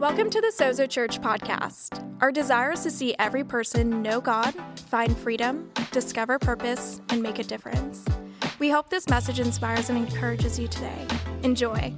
Welcome to the Sozo Church podcast. Our desire is to see every person know God, find freedom, discover purpose, and make a difference. We hope this message inspires and encourages you today. Enjoy.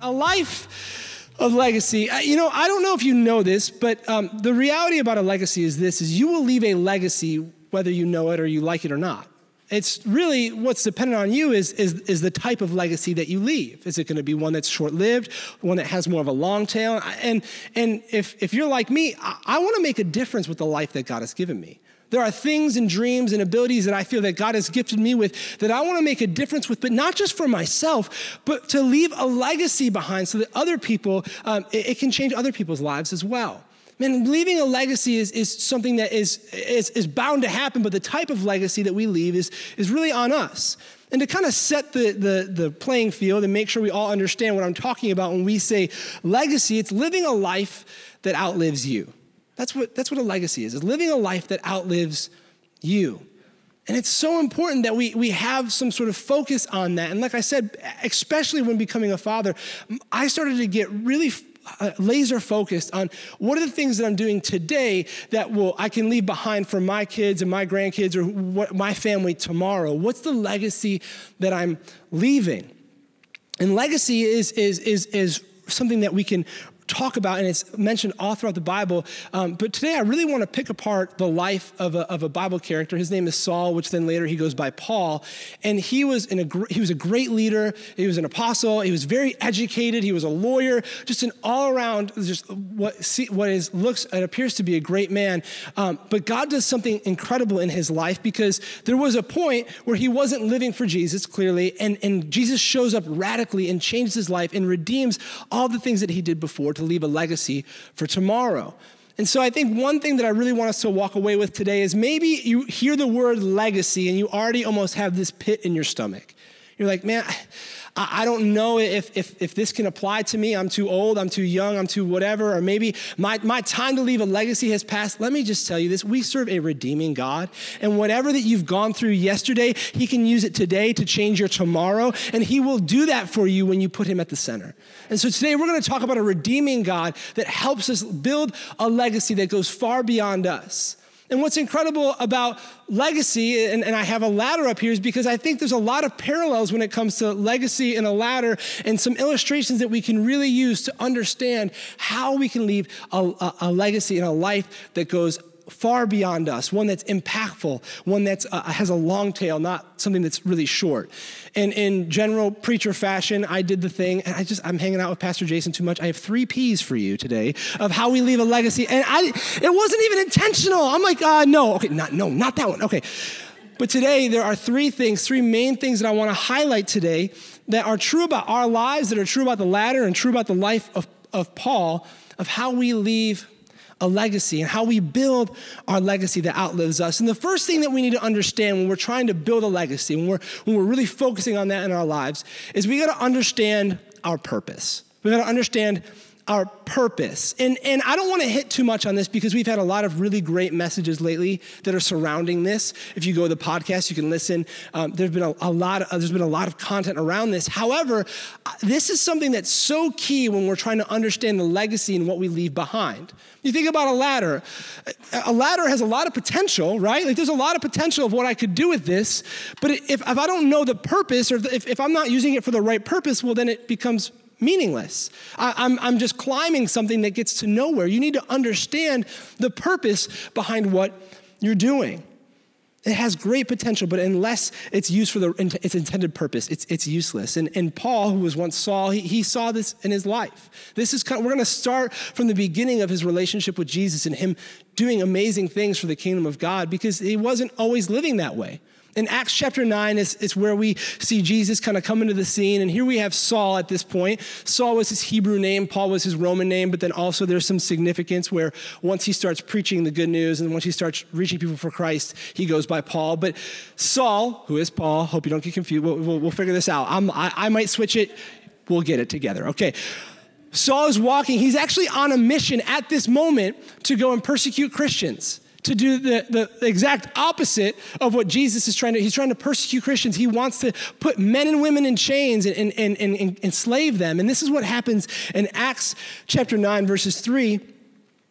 A life of legacy. Uh, You know, I don't know if you know this, but um, the reality about a legacy is this: is you will leave a legacy whether you know it or you like it or not. It's really what's dependent on you is, is, is the type of legacy that you leave. Is it going to be one that's short lived, one that has more of a long tail? And, and if, if you're like me, I, I want to make a difference with the life that God has given me. There are things and dreams and abilities that I feel that God has gifted me with that I want to make a difference with, but not just for myself, but to leave a legacy behind so that other people, um, it, it can change other people's lives as well. Man, leaving a legacy is, is something that is, is, is bound to happen, but the type of legacy that we leave is, is really on us. And to kind of set the, the, the playing field and make sure we all understand what I'm talking about when we say legacy, it's living a life that outlives you. That's what, that's what a legacy is, is living a life that outlives you. And it's so important that we, we have some sort of focus on that. And like I said, especially when becoming a father, I started to get really Uh, laser focused on what are the things that I'm doing today that will I can leave behind for my kids and my grandkids or what, my family tomorrow. What's the legacy that I'm leaving? And legacy is is is is something that we can talk about, and it's mentioned all throughout the Bible. Um, but today, I really want to pick apart the life of a, of a, Bible character. His name is Saul, which then later he goes by Paul. And he was in a he was a great leader. He was an apostle. He was very educated. He was a lawyer. Just an all around, just what see, what is looks and appears to be a great man. Um, but God does something incredible in his life because there was a point where he wasn't living for Jesus clearly, and and Jesus shows up radically and changes his life and redeems all the things that he did before to leave a legacy for tomorrow. And so I think one thing that I really want us to walk away with today is maybe you hear the word legacy and you already almost have this pit in your stomach. You're like, man, I don't know if, if, if this can apply to me. I'm too old, I'm too young, I'm too whatever, or maybe my, my time to leave a legacy has passed. Let me just tell you this we serve a redeeming God. And whatever that you've gone through yesterday, He can use it today to change your tomorrow. And He will do that for you when you put Him at the center. And so today we're going to talk about a redeeming God that helps us build a legacy that goes far beyond us. And what's incredible about legacy, and, and, I have a ladder up here, is because I think there's a lot of parallels when it comes to legacy and a ladder, and some illustrations that we can really use to understand how we can leave a, a, a legacy in a life that goes far beyond us, one that's impactful, one that uh, has a long tail, not something that's really short. And in general preacher fashion, I did the thing, and I just, I'm hanging out with Pastor Jason too much. I have three P's for you today of how we leave a legacy. And I, it wasn't even intentional. I'm like, uh, no, okay, not, no, not that one. Okay. But today, there are three things, three main things that I want to highlight today that are true about our lives, that are true about the ladder, and true about the life of, of Paul, of how we leave a legacy and how we build our legacy that outlives us. And the first thing that we need to understand when we're trying to build a legacy, when we're, when we're really focusing on that in our lives, is we got to understand our purpose. We got to understand our purpose. And, and I don't want to hit too much on this because we've had a lot of really great messages lately that are surrounding this. If you go to the podcast, you can listen. Um, there's been a, a lot of, there's been a lot of content around this. However, uh, this is something that's so key when we're trying to understand the legacy and what we leave behind. You think about a ladder. A ladder has a lot of potential, right? Like there's a lot of potential of what I could do with this. But if, if I don't know the purpose or if, if I'm not using it for the right purpose, well, then it becomes meaningless. I, am I'm, I'm just climbing something that gets to nowhere. You need to understand the purpose behind what you're doing. It has great potential, but unless it's used for the, its intended purpose, it's, it's useless. And, and Paul, who was once Saul, he, he saw this in his life. This is kind of, we're going to start from the beginning of his relationship with Jesus and him doing amazing things for the kingdom of God because he wasn't always living that way in Acts chapter 9 is, is where we see Jesus kind of come into the scene. And here we have Saul at this point. Saul was his Hebrew name, Paul was his Roman name, but then also there's some significance where once he starts preaching the good news and once he starts reaching people for Christ, he goes by Paul. But Saul, who is Paul, hope you don't get confused, we'll, we'll, we'll figure this out. I, I might switch it, we'll get it together. Okay. Saul is walking, he's actually on a mission at this moment to go and persecute Christians to do the, the exact opposite of what Jesus is trying to. He's trying to persecute Christians. He wants to put men and women in chains and, and, and, and enslave them. And this is what happens in Acts chapter 9, verses 3.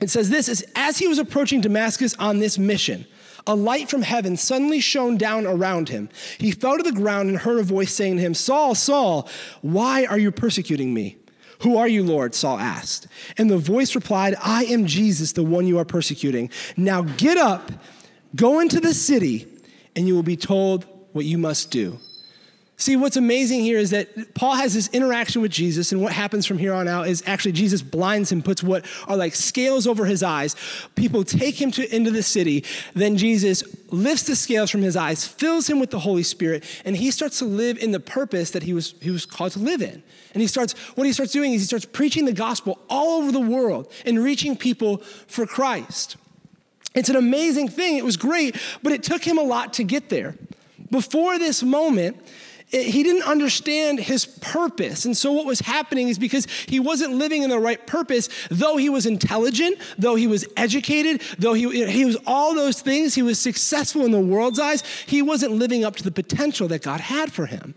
It says this is as he was approaching Damascus on this mission a light from heaven suddenly shone down around him. He fell to the ground and heard a voice saying to him, Saul, Saul, why are you persecuting me? Who are you, Lord? Saul asked. And the voice replied, I am Jesus, the one you are persecuting. Now get up, go into the city, and you will be told what you must do. See, what's amazing here is that Paul has this interaction with Jesus, and what happens from here on out is actually Jesus blinds him, puts what are like scales over his eyes. People take him to, into the city. Then Jesus lifts the scales from his eyes, fills him with the Holy Spirit, and he starts to live in the purpose that he was, he was called to live in. And he starts, what he starts doing is he starts preaching the gospel all over the world and reaching people for Christ. It's an amazing thing. It was great, but it took him a lot to get there. Before this moment, he didn't understand his purpose. And so, what was happening is because he wasn't living in the right purpose, though he was intelligent, though he was educated, though he, he was all those things, he was successful in the world's eyes, he wasn't living up to the potential that God had for him.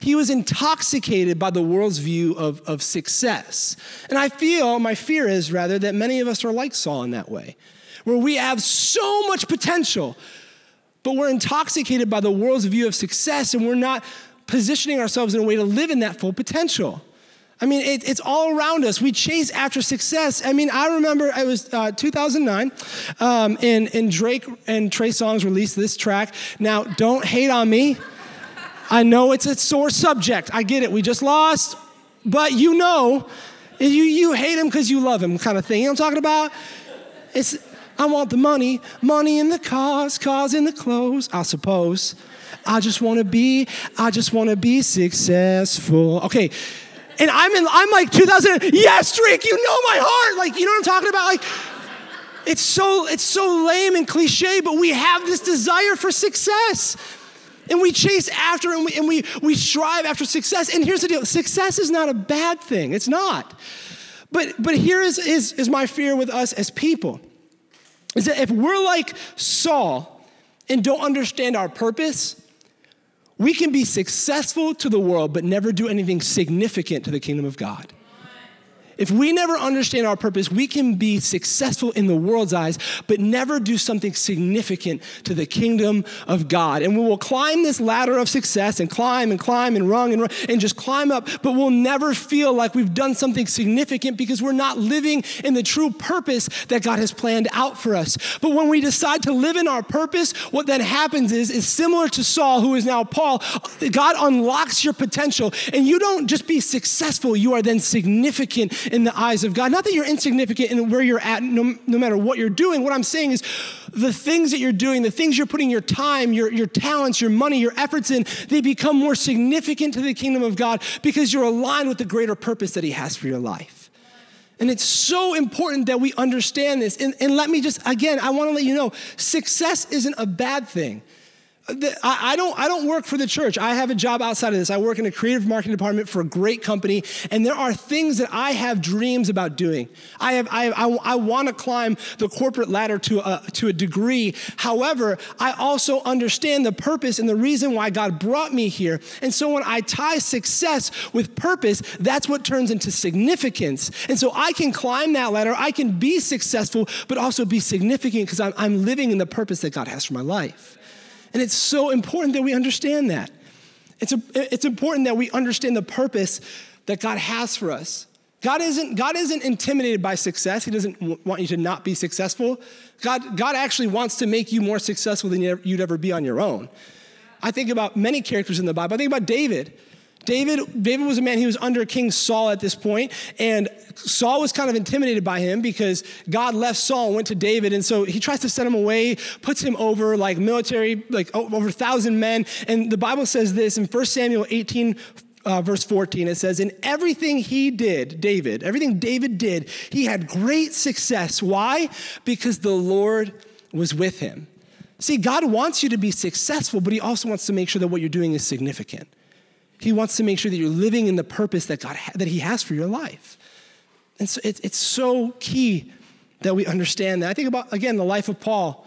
He was intoxicated by the world's view of, of success. And I feel, my fear is rather, that many of us are like Saul in that way, where we have so much potential, but we're intoxicated by the world's view of success and we're not positioning ourselves in a way to live in that full potential. I mean, it, it's all around us. We chase after success. I mean, I remember it was uh, 2009, um, and, and Drake and Trey Songz released this track. Now, don't hate on me. I know it's a sore subject. I get it. We just lost, but you know, you, you hate him because you love him, kind of thing. You know what I'm talking about? It's, I want the money, money in the cars, cars in the clothes, I suppose. I just want to be, I just want to be successful. Okay. And I'm in, I'm like 2000, yes, Drake, you know my heart. Like, you know what I'm talking about? Like, it's so, it's so lame and cliche, but we have this desire for success. And we chase after and we, and we, we strive after success. And here's the deal success is not a bad thing, it's not. But, but here is, is, is my fear with us as people is that if we're like Saul and don't understand our purpose, we can be successful to the world, but never do anything significant to the kingdom of God. If we never understand our purpose, we can be successful in the world's eyes, but never do something significant to the kingdom of God. And we will climb this ladder of success and climb and climb and rung and rung and just climb up, but we'll never feel like we've done something significant because we're not living in the true purpose that God has planned out for us. But when we decide to live in our purpose, what then happens is, is similar to Saul, who is now Paul, God unlocks your potential and you don't just be successful, you are then significant in the eyes of God. Not that you're insignificant in where you're at, no, no matter what you're doing. What I'm saying is the things that you're doing, the things you're putting your time, your, your talents, your money, your efforts in, they become more significant to the kingdom of God because you're aligned with the greater purpose that He has for your life. And it's so important that we understand this. And, and let me just, again, I want to let you know success isn't a bad thing. I don't, I don't work for the church. I have a job outside of this. I work in a creative marketing department for a great company, and there are things that I have dreams about doing. I, have, I, have, I, I want to climb the corporate ladder to a, to a degree. However, I also understand the purpose and the reason why God brought me here. And so when I tie success with purpose, that's what turns into significance. And so I can climb that ladder, I can be successful, but also be significant because I'm, I'm living in the purpose that God has for my life. And it's so important that we understand that. It's, a, it's important that we understand the purpose that God has for us. God isn't, God isn't intimidated by success. He doesn't want you to not be successful. God, God actually wants to make you more successful than you'd ever be on your own. I think about many characters in the Bible. I think about David. David, David was a man, he was under King Saul at this point, and Saul was kind of intimidated by him because God left Saul and went to David. And so he tries to send him away, puts him over like military, like over a thousand men. And the Bible says this in 1 Samuel 18, uh, verse 14, it says, In everything he did, David, everything David did, he had great success. Why? Because the Lord was with him. See, God wants you to be successful, but he also wants to make sure that what you're doing is significant. He wants to make sure that you're living in the purpose that God ha- that He has for your life. And so it's, it's so key that we understand that. I think about, again, the life of Paul.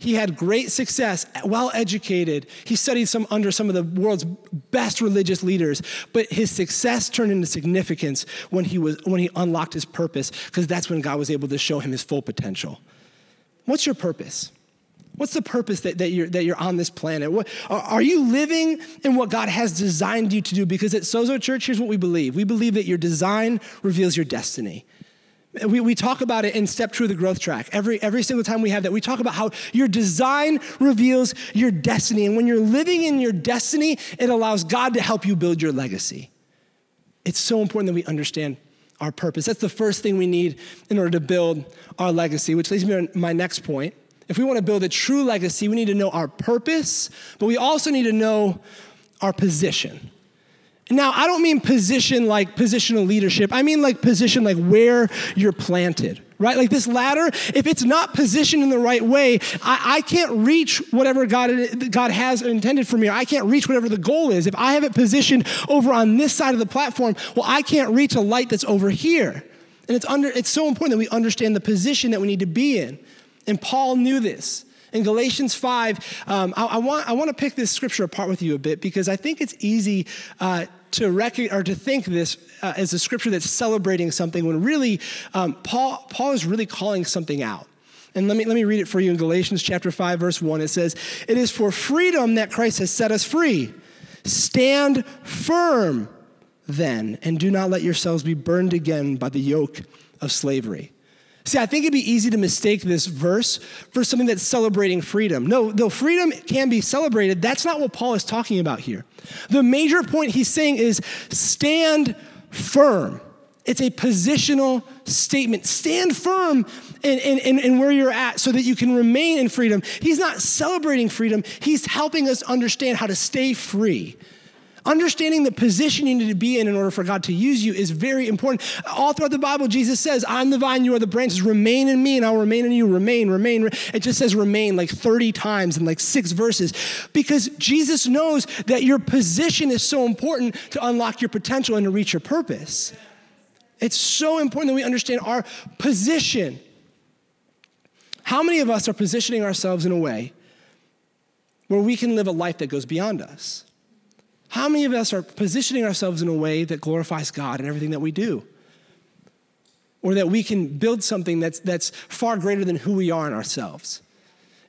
He had great success, well educated. He studied some under some of the world's best religious leaders, but his success turned into significance when he was when he unlocked his purpose because that's when God was able to show him his full potential. What's your purpose? What's the purpose that, that, you're, that you're on this planet? What, are you living in what God has designed you to do? Because at Sozo Church, here's what we believe we believe that your design reveals your destiny. We, we talk about it in Step of the Growth Track. Every, every single time we have that, we talk about how your design reveals your destiny. And when you're living in your destiny, it allows God to help you build your legacy. It's so important that we understand our purpose. That's the first thing we need in order to build our legacy, which leads me to my next point. If we want to build a true legacy, we need to know our purpose, but we also need to know our position. Now, I don't mean position like positional leadership. I mean like position like where you're planted, right? Like this ladder, if it's not positioned in the right way, I, I, can't reach whatever God, God has intended for me. I can't reach whatever the goal is. If I have it positioned over on this side of the platform, well, I can't reach a light that's over here. And it's, under, it's so important that we understand the position that we need to be in. And Paul knew this. In Galatians 5, um, I, I, want, I want to pick this scripture apart with you a bit because I think it's easy uh, to recognize or to think this uh, as a scripture that's celebrating something when really um, Paul, Paul is really calling something out. And let me, let me read it for you in Galatians chapter 5, verse 1. It says, It is for freedom that Christ has set us free. Stand firm then, and do not let yourselves be burned again by the yoke of slavery. See, I think it'd be easy to mistake this verse for something that's celebrating freedom. No, though freedom can be celebrated, that's not what Paul is talking about here. The major point he's saying is stand firm. It's a positional statement. Stand firm in, in, in, in, where you're at so that you can remain in freedom. He's not celebrating freedom, he's helping us understand how to stay free. Understanding the position you need to be in in order for God to use you is very important. All throughout the Bible, Jesus says, I'm the vine, you are the branches. Remain in me, and I'll remain in you. Remain, remain. It just says remain like 30 times in like six verses because Jesus knows that your position is so important to unlock your potential and to reach your purpose. It's so important that we understand our position. How many of us are positioning ourselves in a way where we can live a life that goes beyond us? How many of us are positioning ourselves in a way that glorifies God in everything that we do? Or that we can build something that's, that's far greater than who we are in ourselves?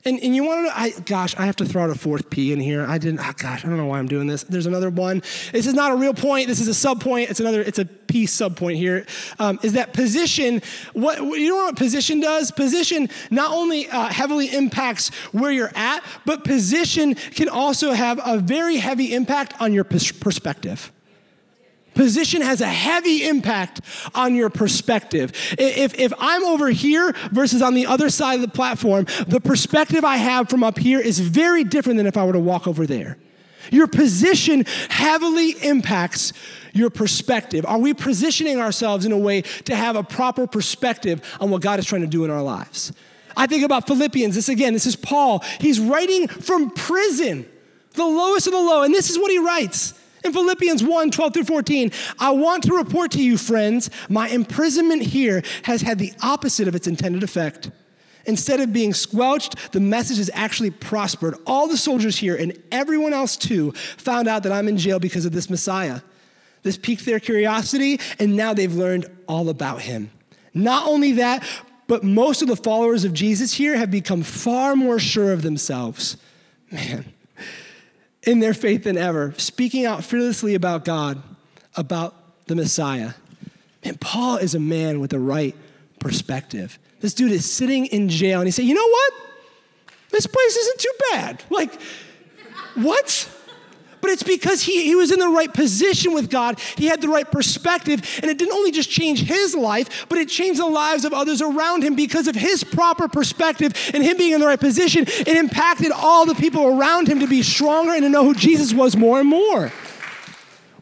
And, and you want to know, I, gosh, I have to throw out a fourth P in here. I didn't, oh gosh, I don't know why I'm doing this. There's another one. This is not a real point. This is a sub point. It's another, it's a P sub point here. Um, is that position, what, you know what position does? Position not only uh, heavily impacts where you're at, but position can also have a very heavy impact on your perspective. Position has a heavy impact on your perspective. If, if I'm over here versus on the other side of the platform, the perspective I have from up here is very different than if I were to walk over there. Your position heavily impacts your perspective. Are we positioning ourselves in a way to have a proper perspective on what God is trying to do in our lives? I think about Philippians. This again, this is Paul. He's writing from prison, the lowest of the low. And this is what he writes. In Philippians 1 12 through 14, I want to report to you, friends, my imprisonment here has had the opposite of its intended effect. Instead of being squelched, the message has actually prospered. All the soldiers here and everyone else too found out that I'm in jail because of this Messiah. This piqued their curiosity, and now they've learned all about him. Not only that, but most of the followers of Jesus here have become far more sure of themselves. Man, in their faith than ever, speaking out fearlessly about God, about the Messiah. And Paul is a man with the right perspective. This dude is sitting in jail and he said, You know what? This place isn't too bad. Like, what? But it's because he, he was in the right position with God. He had the right perspective, and it didn't only just change his life, but it changed the lives of others around him because of his proper perspective and him being in the right position. It impacted all the people around him to be stronger and to know who Jesus was more and more.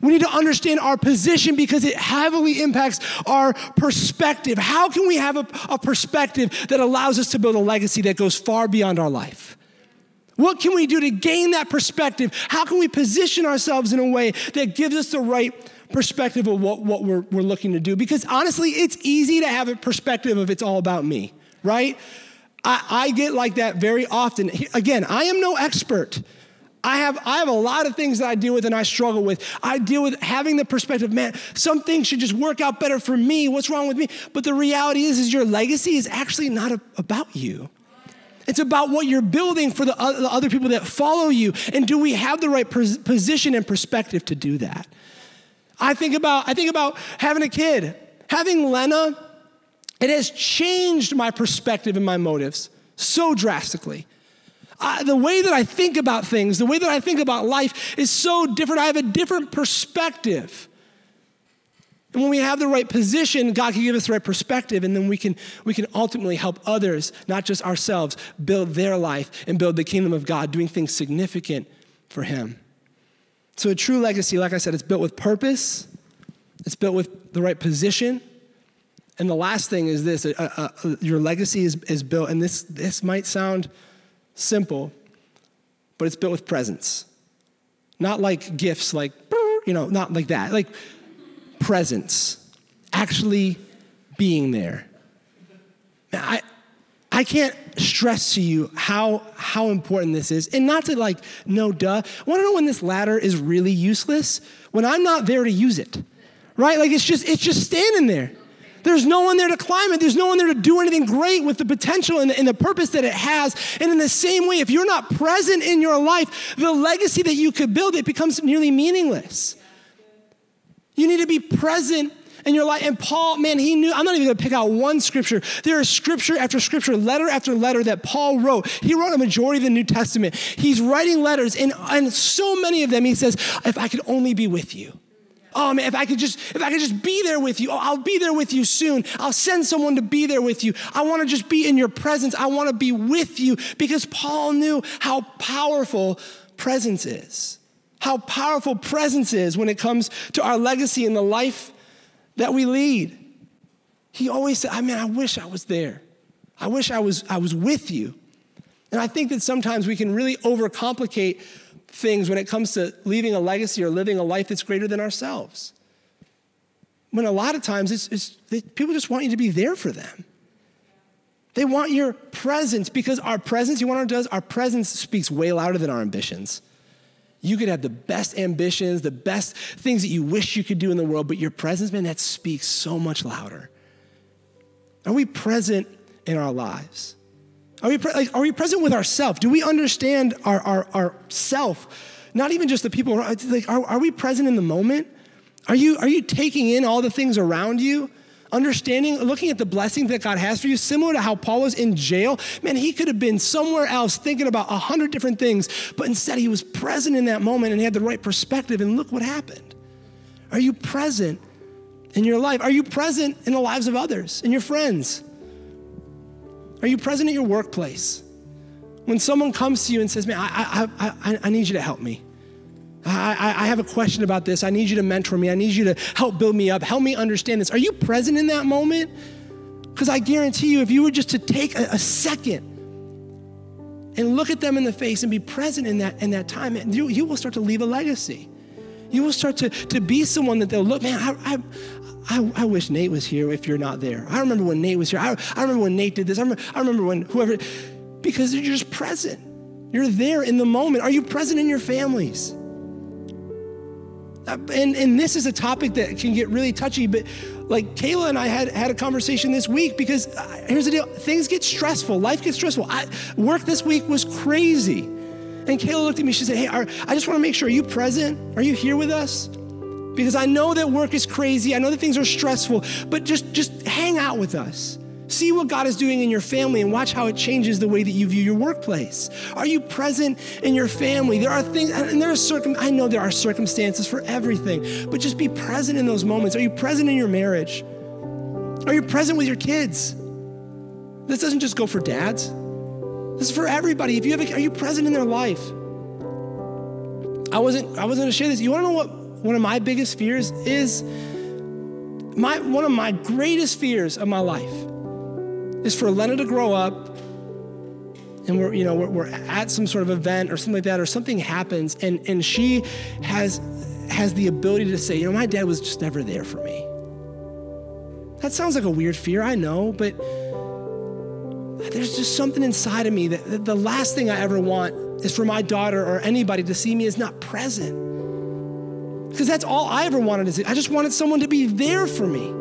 We need to understand our position because it heavily impacts our perspective. How can we have a, a, perspective that allows us to build a legacy that goes far beyond our life? What can we do to gain that perspective? How can we position ourselves in a way that gives us the right perspective of what, what we're, we're looking to do? Because honestly, it's easy to have a perspective of it's all about me, right? I, I get like that very often. Again, I am no expert. I have, I have a lot of things that I deal with and I struggle with. I deal with having the perspective, man, some things should just work out better for me. What's wrong with me? But the reality is, is your legacy is actually not a, about you. It's about what you're building for the other people that follow you. And do we have the right position and perspective to do that? I think about, I think about having a kid. Having Lena, it has changed my perspective and my motives so drastically. The way that I think about things, the way that I think about life is so different. I have a different perspective. And when we have the right position, God can give us the right perspective, and then we can, we can ultimately help others, not just ourselves, build their life and build the kingdom of God, doing things significant for Him. So, a true legacy, like I said, it's built with purpose, it's built with the right position. And the last thing is this uh, uh, your legacy is, is built, and this, this might sound simple, but it's built with presence. Not like gifts, like, you know, not like that. Like presence, actually being there. I, I can't stress to you how, how important this is. And not to like, no duh. Want to know when this ladder is really useless? When I'm not there to use it, right? Like it's just, it's just standing there. There's no one there to climb it. There's no one there to do anything great with the potential and the, and the, purpose that it has. And in the same way, if you're not present in your life, the legacy that you could build, it becomes nearly meaningless. You need to be present in your life. And Paul, man, he knew, I'm not even gonna pick out one scripture. There is scripture after scripture, letter after letter that Paul wrote. He wrote a majority of the New Testament. He's writing letters, and, and so many of them, he says, if I could only be with you. Oh man, if I could just, if I could just be there with you, oh, I'll be there with you soon. I'll send someone to be there with you. I want to just be in your presence. I want to be with you because Paul knew how powerful presence is. How powerful presence is when it comes to our legacy and the life that we lead. He always said, I mean, I wish I was there. I wish I was, I was with you. And I think that sometimes we can really overcomplicate things when it comes to leaving a legacy or living a life that's greater than ourselves. When a lot of times it's, it's people just want you to be there for them. They want your presence because our presence, you want it does? Our presence speaks way louder than our ambitions. You could have the best ambitions, the best things that you wish you could do in the world, but your presence, man, that speaks so much louder. Are we present in our lives? Are we, pre- like, are we present with ourselves? Do we understand our, our, our self? Not even just the people. Like, are, are we present in the moment? Are you, are you taking in all the things around you? Understanding, looking at the blessings that God has for you, similar to how Paul was in jail. Man, he could have been somewhere else thinking about a hundred different things, but instead he was present in that moment and he had the right perspective, and look what happened. Are you present in your life? Are you present in the lives of others, in your friends? Are you present at your workplace? When someone comes to you and says, Man, I, I, I, I need you to help me. I, I, have a question about this. I need you to mentor me. I need you to help build me up. Help me understand this. Are you present in that moment? Because I guarantee you, if you were just to take a, a, second and look at them in the face and be present in that, in that time, you, you will start to leave a legacy. You will start to, to be someone that they'll look, man, I, I, I, I, wish Nate was here if you're not there. I remember when Nate was here. I, I remember when Nate did this. I remember, I remember when whoever, because you're just present. You're there in the moment. Are you present in your families? Uh, and, and this is a topic that can get really touchy, but like Kayla and I had, had a conversation this week because uh, here's the deal things get stressful, life gets stressful. I, work this week was crazy. And Kayla looked at me, she said, Hey, are, I just want to make sure, are you present? Are you here with us? because I know that work is crazy. I know that things are stressful, but just, just hang out with us. See what God is doing in your family and watch how it changes the way that you view your workplace. Are you present in your family? There are things, and there are circum, I know there are circumstances for everything, but just be present in those moments. Are you present in your marriage? Are you present with your kids? This doesn't just go for dads. This is for everybody. If you have a, are you present in their life? I wasn't I wasn't gonna share this. You wanna know what one of my biggest fears is my one of my greatest fears of my life is for Lena to grow up and we're you know we're, we're, at some sort of event or something like that or something happens and and she has has the ability to say you know my dad was just never there for me that sounds like a weird fear i know but there's just something inside of me that, that the last thing I ever want is for my daughter or anybody to see me as not present. Because that's all I ever wanted to see. I just wanted someone to be there for me.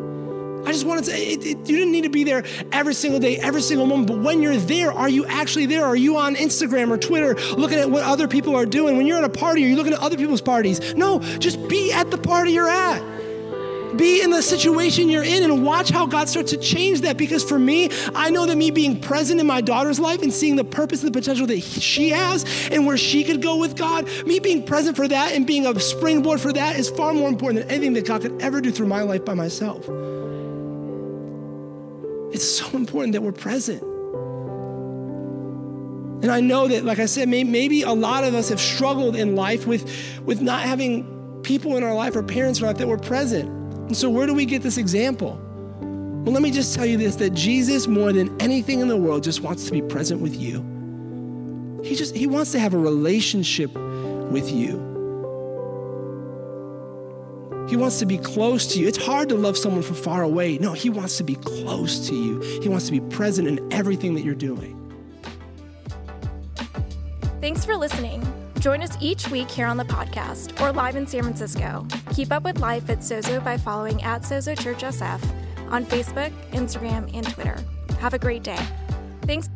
I just wanted to, it, it, you didn't need to be there every single day, every single moment, but when you're there, are you actually there? Are you on Instagram or Twitter looking at what other people are doing? When you're at a party, are you looking at other people's parties? No, just be at the party you're at. Be in the situation you're in and watch how God starts to change that. Because for me, I know that me being present in my daughter's life and seeing the purpose and the potential that she has and where she could go with God, me being present for that and being a springboard for that is far more important than anything that God could ever do through my life by myself. It's so important that we're present. And I know that, like I said, maybe a lot of us have struggled in life with, with not having people in our life or parents in our life that were present. And so, where do we get this example? Well, let me just tell you this that Jesus, more than anything in the world, just wants to be present with you. He just he wants to have a relationship with you. He wants to be close to you. It's hard to love someone from far away. No, he wants to be close to you. He wants to be present in everything that you're doing. Thanks for listening. Join us each week here on the podcast or live in San Francisco. Keep up with life at Sozo by following at Sozo Church SF on Facebook, Instagram, and Twitter. Have a great day. Thanks.